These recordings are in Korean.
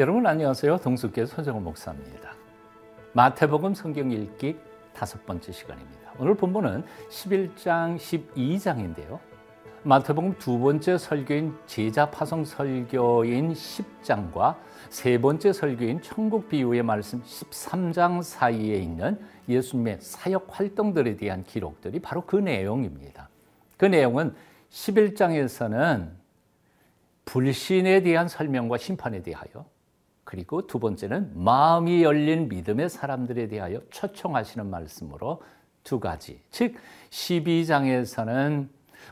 여러분 안녕하세요. 동숙교 서정호 목사입니다. 마태복음 성경 읽기 다섯 번째 시간입니다. 오늘 본문은 11장 12장인데요. 마태복음 두 번째 설교인 제자 파송 설교인 10장과 세 번째 설교인 천국 비유의 말씀 13장 사이에 있는 예수님의 사역 활동들에 대한 기록들이 바로 그 내용입니다. 그 내용은 11장에서는 불신에 대한 설명과 심판에 대하여 그리고 두 번째는 마음이 열린 믿음의 사람들에 대하여 초청하시는 말씀으로 두 가지. 즉 12장에서는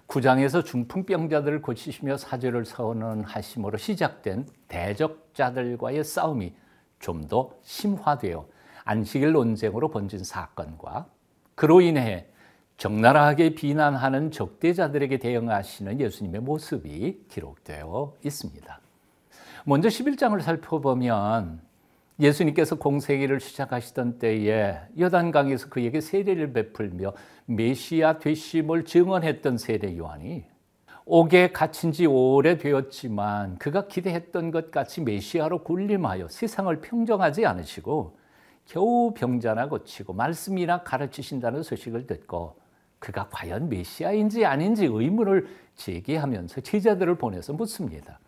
9장에서 중풍병자들을 고치시며 사죄를 선언하심으로 시작된 대적자들과의 싸움이 좀 더 심화되어 안식일 논쟁으로 번진 사건과 그로 인해 적나라하게 비난하는 적대자들에게 대응하시는 예수님의 모습이 기록되어 있습니다. 먼저 11장을 살펴보면 예수님께서 공세기를 시작하시던 때에 여단강에서 그에게 세례를 베풀며 메시아 되심을 증언했던 세례 요한이 옥에 갇힌 지 오래되었지만 그가 기대했던 것 같이 메시아로 군림하여 세상을 평정하지 않으시고 겨우 병자나 고치고 말씀이나 가르치신다는 소식을 듣고 그가 과연 메시아인지 아닌지 의문을 제기하면서 제자들을 보내서 묻습니다.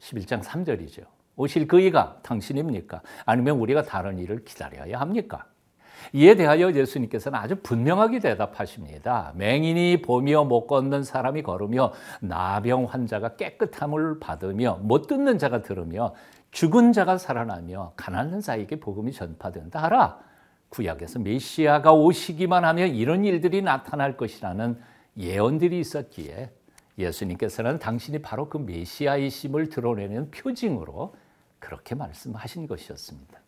11장 3절이죠. 오실 그이가 당신입니까? 아니면 우리가 다른 일을 기다려야 합니까? 이에 대하여 예수님께서는 아주 분명하게 대답하십니다. 맹인이 보며 못 걷는 사람이 걸으며 나병 환자가 깨끗함을 받으며 못 듣는 자가 들으며 죽은 자가 살아나며 가난한 자에게 복음이 전파된다 하라. 구약에서 메시아가 오시기만 하면 이런 일들이 나타날 것이라는 예언들이 있었기에 예수님께서는 당신이 바로 그 메시아이심을 드러내는 표징으로 그렇게 말씀하신 것이었습니다.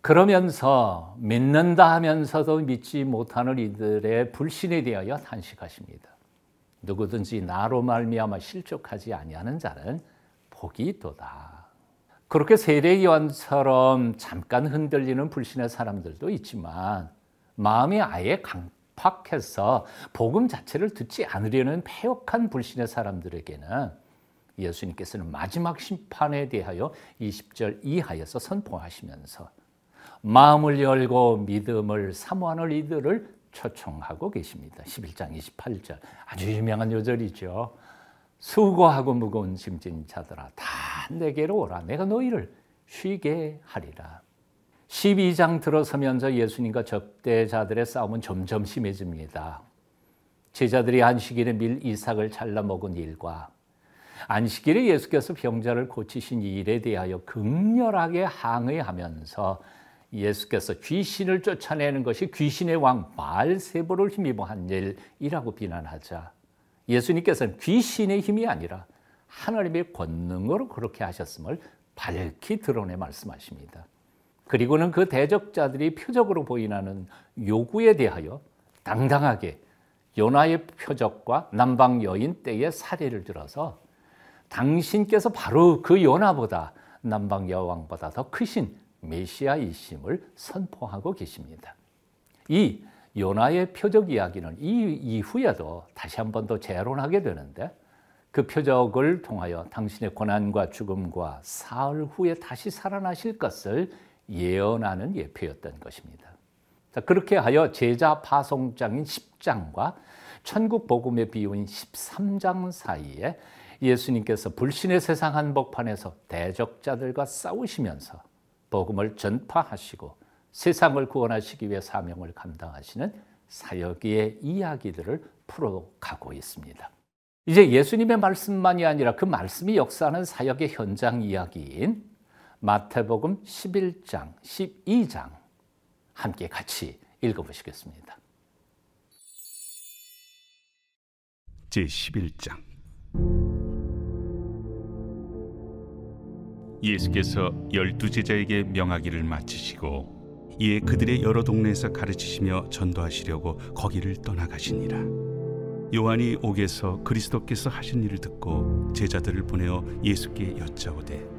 그러면서 믿는다 하면서도 믿지 못하는 이들의 불신에 대하여 탄식하십니다. 누구든지 나로 말미암아 실족하지 아니하는 자는 복이 있도다. 그렇게 세례 요한처럼 잠깐 흔들리는 불신의 사람들도 있지만 마음이 아예 강 팍해서 복음 자체를 듣지 않으려는 폐역한 불신의 사람들에게는 예수님께서는 마지막 심판에 대하여 20절 이하에서 선포하시면서 마음을 열고 믿음을 사모하는 이들을 초청하고 계십니다. 11장 28절 아주 유명한 요절이죠. 수고하고 무거운 짐진 자들아 다 내게로 오라 내가 너희를 쉬게 하리라. 12장 들어서면서 예수님과 적대자들의 싸움은 점점 심해집니다. 제자들이 안식일에 밀 이삭을 잘라 먹은 일과 안식일에 예수께서 병자를 고치신 일에 대하여 극렬하게 항의하면서 예수께서 귀신을 쫓아내는 것이 귀신의 왕 말세보를 힘입어 한 일이라고 비난하자 예수님께서는 귀신의 힘이 아니라 하나님의 권능으로 그렇게 하셨음을 밝히 드러내 말씀하십니다. 그리고는 그 대적자들이 표적으로 보이는 요구에 대하여 당당하게 요나의 표적과 남방 여인 때의 사례를 들어서 당신께서 바로 그 요나보다 남방 여왕보다 더 크신 메시아이심을 선포하고 계십니다. 이 요나의 표적 이야기는 이 이후에도 다시 한 번 더 재론하게 되는데 그 표적을 통하여 당신의 고난과 죽음과 사흘 후에 다시 살아나실 것을 예언하는 예표였던 것입니다. 그렇게 하여 제자 파송장인 10장과 천국 복음의 비유인 13장 사이에 예수님께서 불신의 세상 한복판에서 대적자들과 싸우시면서 복음을 전파하시고 세상을 구원하시기 위해 사명을 감당하시는 사역의 이야기들을 풀어가고 있습니다. 이제 예수님의 말씀만이 아니라 그 말씀이 역사하는 사역의 현장 이야기인 마태복음 11장, 12장 함께 같이 읽어보시겠습니다. 제 11장 예수께서 열두 제자에게 명하기를 마치시고 이에 그들의 여러 동네에서 가르치시며 전도하시려고 거기를 떠나가시니라. 요한이 옥에서 그리스도께서 하신 일을 듣고 제자들을 보내어 예수께 여짜오되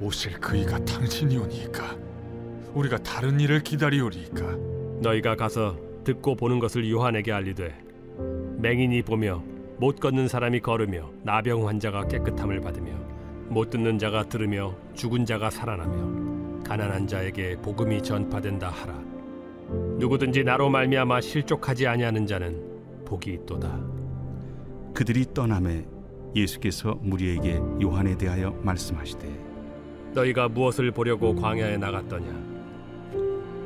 오실 그이가 당신이오니까. 우리가 다른 일을 기다리오리이까. 너희가 가서 듣고 보는 것을 요한에게 알리되 맹인이 보며 못 걷는 사람이 걸으며 나병 환자가 깨끗함을 받으며 못 듣는 자가 들으며 죽은 자가 살아나며 가난한 자에게 복음이 전파된다 하라. 누구든지 나로 말미암아 실족하지 아니하는 자는 복이 있도다. 그들이 떠남에 예수께서 무리에게 요한에 대하여 말씀하시되 너희가 무엇을 보려고 광야에 나갔더냐?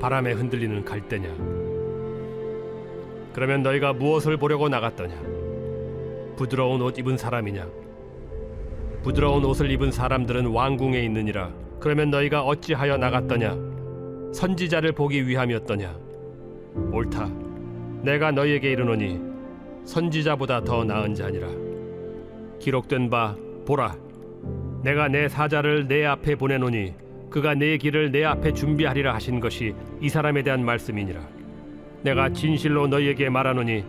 바람에 흔들리는 갈대냐? 그러면 너희가 무엇을 보려고 나갔더냐? 부드러운 옷 입은 사람이냐? 부드러운 옷을 입은 사람들은 왕궁에 있느니라. 그러면 너희가 어찌하여 나갔더냐? 선지자를 보기 위함이었더냐? 옳다. 내가 너희에게 이르노니 선지자보다 더 나은 자니라. 기록된 바 보라 내가 내 사자를 내 앞에 보내노니 그가 내 길을 내 앞에 준비하리라 하신 것이 이 사람에 대한 말씀이니라. 내가 진실로 너희에게 말하노니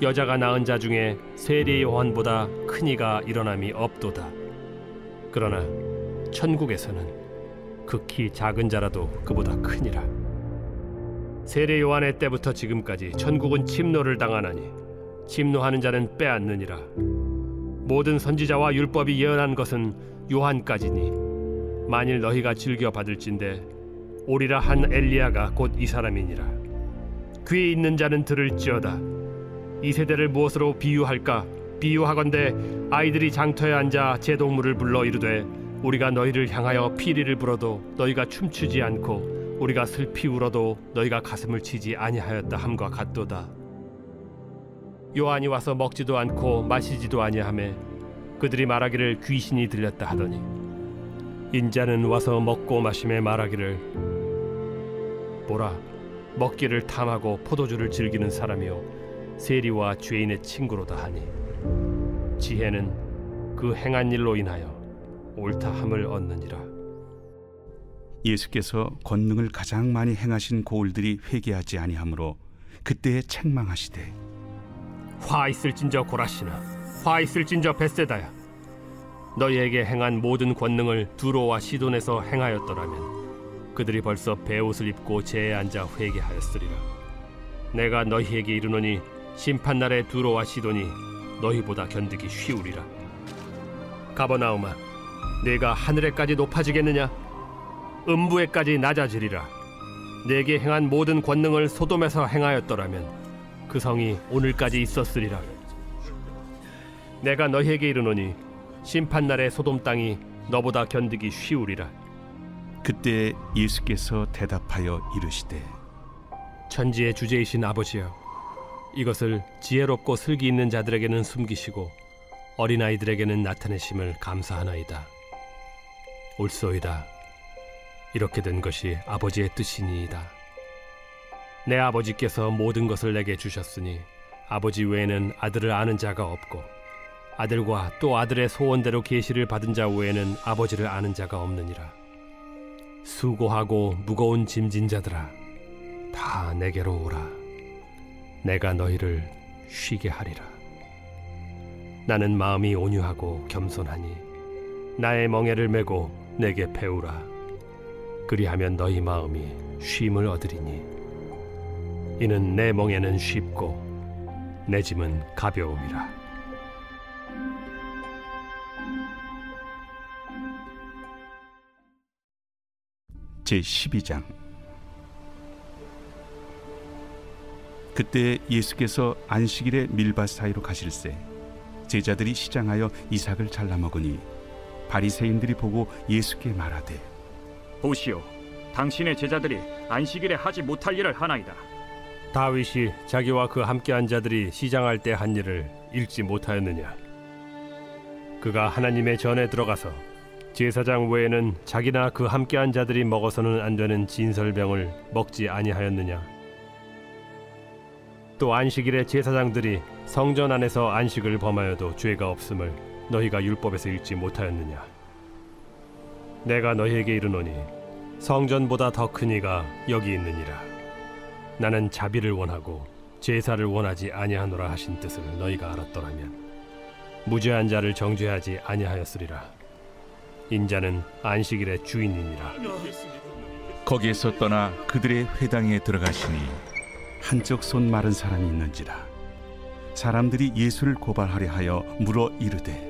여자가 낳은 자 중에 세례 요한보다 큰 이가 일어남이 없도다. 그러나 천국에서는 극히 작은 자라도 그보다 크니라. 세례 요한의 때부터 지금까지 천국은 침노를 당하나니 침노하는 자는 빼앗느니라. 모든 선지자와 율법이 예언한 것은 요한까지니 만일 너희가 즐겨 받을진대 오리라 한 엘리야가 곧 이 사람이니라. 귀에 있는 자는 들을지어다. 이 세대를 무엇으로 비유할까? 비유하건대 아이들이 장터에 앉아 제 동물을 불러 이르되 우리가 너희를 향하여 피리를 불어도 너희가 춤추지 않고 우리가 슬피 울어도 너희가 가슴을 치지 아니하였다 함과 같도다. 요한이 와서 먹지도 않고 마시지도 아니하매 그들이 말하기를 귀신이 들렸다 하더니 인자는 와서 먹고 마심에 말하기를 보라 먹기를 탐하고 포도주를 즐기는 사람이요 세리와 죄인의 친구로다 하니 지혜는 그 행한 일로 인하여 옳다함을 얻느니라. 예수께서 권능을 가장 많이 행하신 고울들이 회개하지 아니하므로 그때에 책망하시되 화 있을진저 고라시나 화 있을진저 베세다야. 너희에게 행한 모든 권능을 두로와 시돈에서 행하였더라면 그들이 벌써 베옷을 입고 제에 앉아 회개하였으리라. 내가 너희에게 이르노니 심판날에 두로와 시돈이 너희보다 견디기 쉬우리라. 가버나움아 내가 하늘에까지 높아지겠느냐? 음부에까지 낮아지리라. 내게 행한 모든 권능을 소돔에서 행하였더라면 그 성이 오늘까지 있었으리라 내가 너희에게 이르노니 심판 날에 소돔 땅이 너보다 견디기 쉬우리라. 그때 예수께서 대답하여 이르시되 천지의 주제이신 아버지여 이것을 지혜롭고 슬기 있는 자들에게는 숨기시고 어린아이들에게는 나타내심을 감사하나이다. 옳소이다. 이렇게 된 것이 아버지의 뜻이니이다. 내 아버지께서 모든 것을 내게 주셨으니 아버지 외에는 아들을 아는 자가 없고 아들과 또 아들의 소원대로 계시를 받은 자 외에는 아버지를 아는 자가 없느니라. 수고하고 무거운 짐진 자들아 다 내게로 오라. 내가 너희를 쉬게 하리라. 나는 마음이 온유하고 겸손하니 나의 멍에를 메고 내게 배우라. 그리하면 너희 마음이 쉼을 얻으리니 이는 내 멍에는 쉽고 내 짐은 가벼움이라 제 12장. 그때 예수께서 안식일에 밀밭 사이로 가실새 제자들이 시장하여 이삭을 잘라 먹으니 바리새인들이 보고 예수께 말하되 보시오 당신의 제자들이 안식일에 하지 못할 일을 하나이다. 다윗이 자기와 그 함께한 자들이 시장할 때 한 일을 읽지 못하였느냐? 그가 하나님의 전에 들어가서 제사장 외에는 자기나 그 함께한 자들이 먹어서는 안 되는 진설병을 먹지 아니하였느냐? 또 안식일에 제사장들이 성전 안에서 안식을 범하여도 죄가 없음을 너희가 율법에서 읽지 못하였느냐? 내가 너희에게 이르노니 성전보다 더 큰 이가 여기 있느니라. 나는 자비를 원하고 제사를 원하지 아니하노라 하신 뜻을 너희가 알았더라면 무죄한 자를 정죄하지 아니하였으리라 인자는 안식일의 주인이니라. 거기에서 떠나 그들의 회당에 들어가시니 한쪽 손 마른 사람이 있는지라. 사람들이 예수를 고발하려 하여 물어 이르되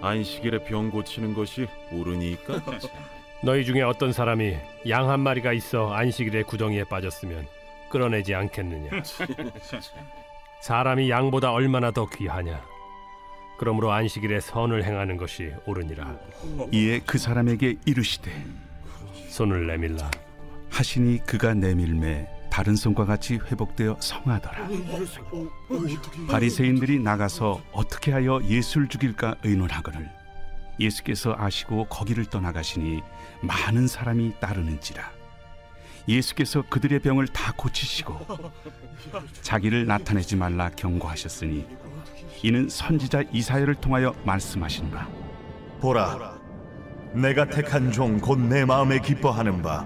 안식일에 병 고치는 것이 옳으니까? 너희 중에 어떤 사람이 양 한 마리가 있어 안식일에 구덩이에 빠졌으면 끌어내지 않겠느냐? 사람이 양보다 얼마나 더 귀하냐 그러므로 안식일에 선을 행하는 것이 옳으니라 이에 그 사람에게 이르시되 손을 내밀라 하시니 그가 내밀매 다른 손과 같이 회복되어 성하더라. 바리새인들이 나가서 어떻게 하여 예수를 죽일까 의논하거늘 예수께서 아시고 거기를 떠나가시니 많은 사람이 따르는지라. 예수께서 그들의 병을 다 고치시고 자기를 나타내지 말라 경고하셨으니 이는 선지자 이사야를 통하여 말씀하신다. 보라, 내가 택한 종 곧 내 마음에 기뻐하는 바,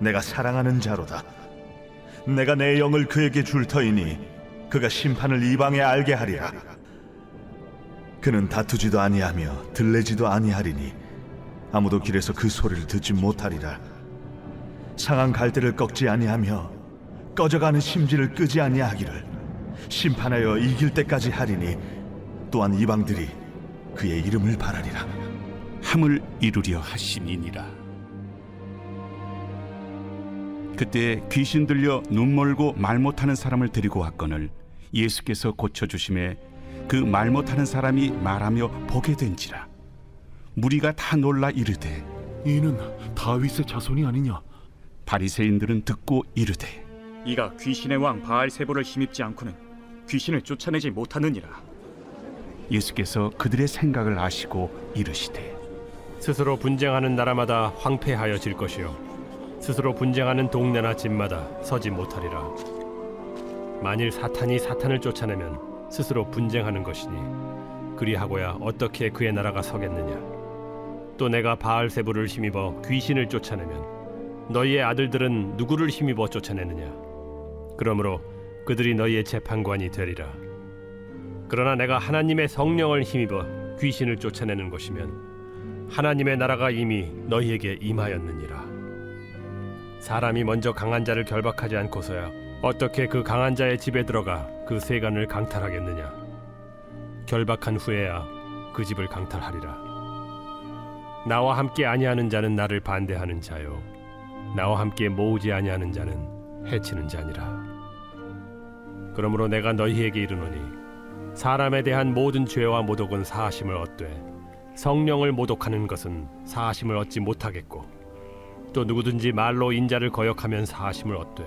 내가 사랑하는 자로다. 내가 내 영을 그에게 줄 터이니 그가 심판을 이방에 알게 하리라. 그는 다투지도 아니하며 들레지도 아니하리니 아무도 길에서 그 소리를 듣지 못하리라. 상한 갈대를 꺾지 아니하며 꺼져가는 심지를 끄지 아니하기를 심판하여 이길 때까지 하리니 또한 이방들이 그의 이름을 바라리라. 함을 이루려 하심이니라. 그때 귀신 들려 눈 멀고 말 못하는 사람을 데리고 왔거늘 예수께서 고쳐 주심에 그 말 못하는 사람이 말하며 보게 된지라 무리가 다 놀라 이르되 이는 다윗의 자손이 아니냐? 바리새인들은 듣고 이르되 이가 귀신의 왕 바알세보를 힘입지 않고는 귀신을 쫓아내지 못하느니라 예수께서 그들의 생각을 아시고 이르시되 스스로 분쟁하는 나라마다 황폐하여질 것이요 스스로 분쟁하는 동네나 집마다 서지 못하리라. 만일 사탄이 사탄을 쫓아내면 스스로 분쟁하는 것이니 그리하고야 어떻게 그의 나라가 서겠느냐. 또 내가 바알세부를 힘입어 귀신을 쫓아내면 너희의 아들들은 누구를 힘입어 쫓아내느냐. 그러므로 그들이 너희의 재판관이 되리라. 그러나 내가 하나님의 성령을 힘입어 귀신을 쫓아내는 것이면 하나님의 나라가 이미 너희에게 임하였느니라. 사람이 먼저 강한 자를 결박하지 않고서야 어떻게 그 강한 자의 집에 들어가 그 세간을 강탈하겠느냐 결박한 후에야 그 집을 강탈하리라 나와 함께 아니하는 자는 나를 반대하는 자요 나와 함께 모으지 아니하는 자는 해치는 자니라. 그러므로 내가 너희에게 이르노니 사람에 대한 모든 죄와 모독은 사하심을 얻되 성령을 모독하는 것은 사하심을 얻지 못하겠고 또 누구든지 말로 인자를 거역하면 사심을 얻되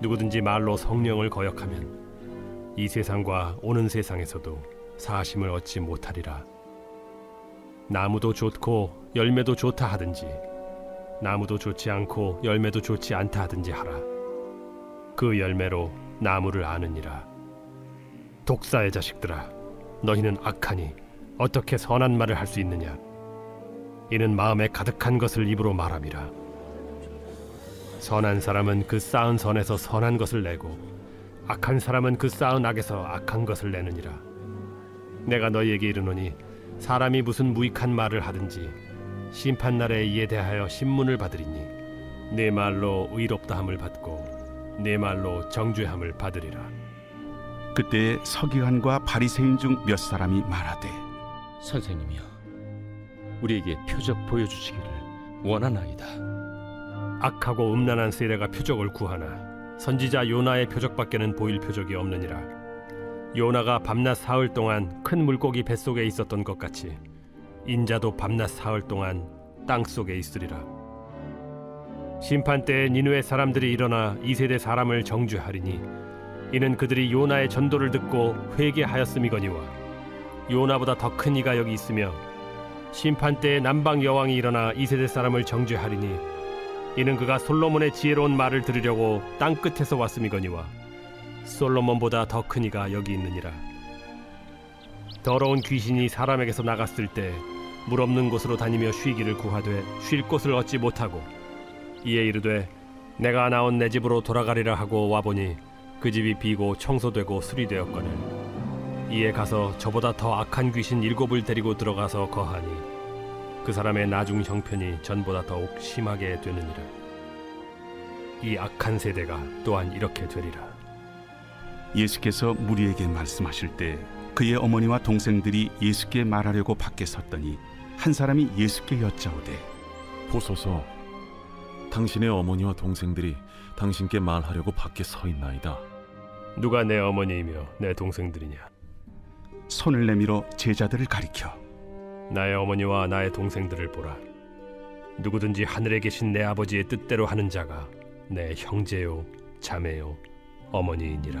누구든지 말로 성령을 거역하면 이 세상과 오는 세상에서도 사심을 얻지 못하리라. 나무도 좋고 열매도 좋다 하든지 나무도 좋지 않고 열매도 좋지 않다 하든지 하라 그 열매로 나무를 아느니라 독사의 자식들아 너희는 악하니 어떻게 선한 말을 할 수 있느냐 이는 마음에 가득한 것을 입으로 말함이라. 선한 사람은 그 쌓은 선에서 선한 것을 내고 악한 사람은 그 쌓은 악에서 악한 것을 내느니라. 내가 너희에게 이르노니 사람이 무슨 무익한 말을 하든지 심판 날에 이에 대하여 신문을 받으리니 내 말로 의롭다함을 받고 내 말로 정죄함을 받으리라. 그때 서기관과 바리새인 중 몇 사람이 말하되 선생님이여 우리에게 표적 보여주시기를 원하나이다. 악하고 음란한 세대가 표적을 구하나 선지자 요나의 표적밖에는 보일 표적이 없느니라. 요나가 밤낮 사흘 동안 큰 물고기 뱃속에 있었던 것 같이 인자도 밤낮 사흘 동안 땅 속에 있으리라. 심판 때에 니누의 사람들이 일어나 이 세대 사람을 정죄하리니 이는 그들이 요나의 전도를 듣고 회개하였음이거니와 요나보다 더 큰 이가 여기 있으며 심판 때에 남방 여왕이 일어나 이 세대 사람을 정죄하리니 이는 그가 솔로몬의 지혜로운 말을 들으려고 땅 끝에서 왔음이거니와 솔로몬보다 더 큰 이가 여기 있느니라 더러운 귀신이 사람에게서 나갔을 때 물 없는 곳으로 다니며 쉬기를 구하되 쉴 곳을 얻지 못하고 이에 이르되 내가 나온 내 집으로 돌아가리라 하고 와보니 그 집이 비고 청소되고 수리되었거늘 이에 가서 저보다 더 악한 귀신 일곱을 데리고 들어가서 거하니 그 사람의 나중 형편이 전보다 더욱 심하게 되느니라. 이 악한 세대가 또한 이렇게 되리라. 예수께서 무리에게 말씀하실 때 그의 어머니와 동생들이 예수께 말하려고 밖에 섰더니 한 사람이 예수께 여짜오되 보소서 당신의 어머니와 동생들이 당신께 말하려고 밖에 서 있나이다. 누가 내 어머니이며 내 동생들이냐? 손을 내밀어 제자들을 가리켜 나의 어머니와 나의 동생들을 보라. 누구든지 하늘에 계신 내 아버지의 뜻대로 하는 자가 내 형제요, 자매요, 어머니이니라.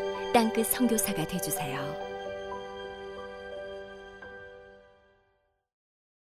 땅끝 선교사가 되주세요.